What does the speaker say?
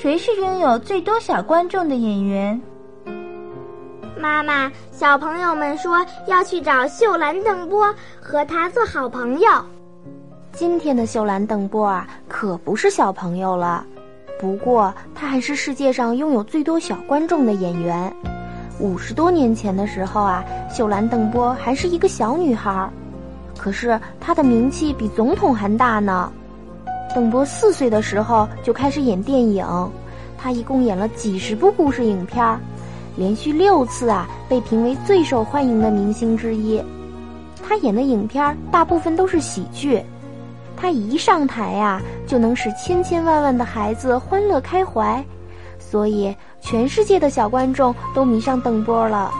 谁是拥有最多小观众的演员？妈妈，小朋友们说要去找秀兰·邓波，和他做好朋友。今天的秀兰·邓波啊，可不是小朋友了，不过她还是世界上拥有最多小观众的演员。五十多年前的时候啊，秀兰·邓波还是一个小女孩，可是她的名气比总统还大呢。邓波四岁的时候就开始演电影，他一共演了几十部故事影片，连续六次啊被评为最受欢迎的明星之一。他演的影片大部分都是喜剧，他一上台呀就能使千千万万的孩子欢乐开怀，所以全世界的小观众都迷上邓波了。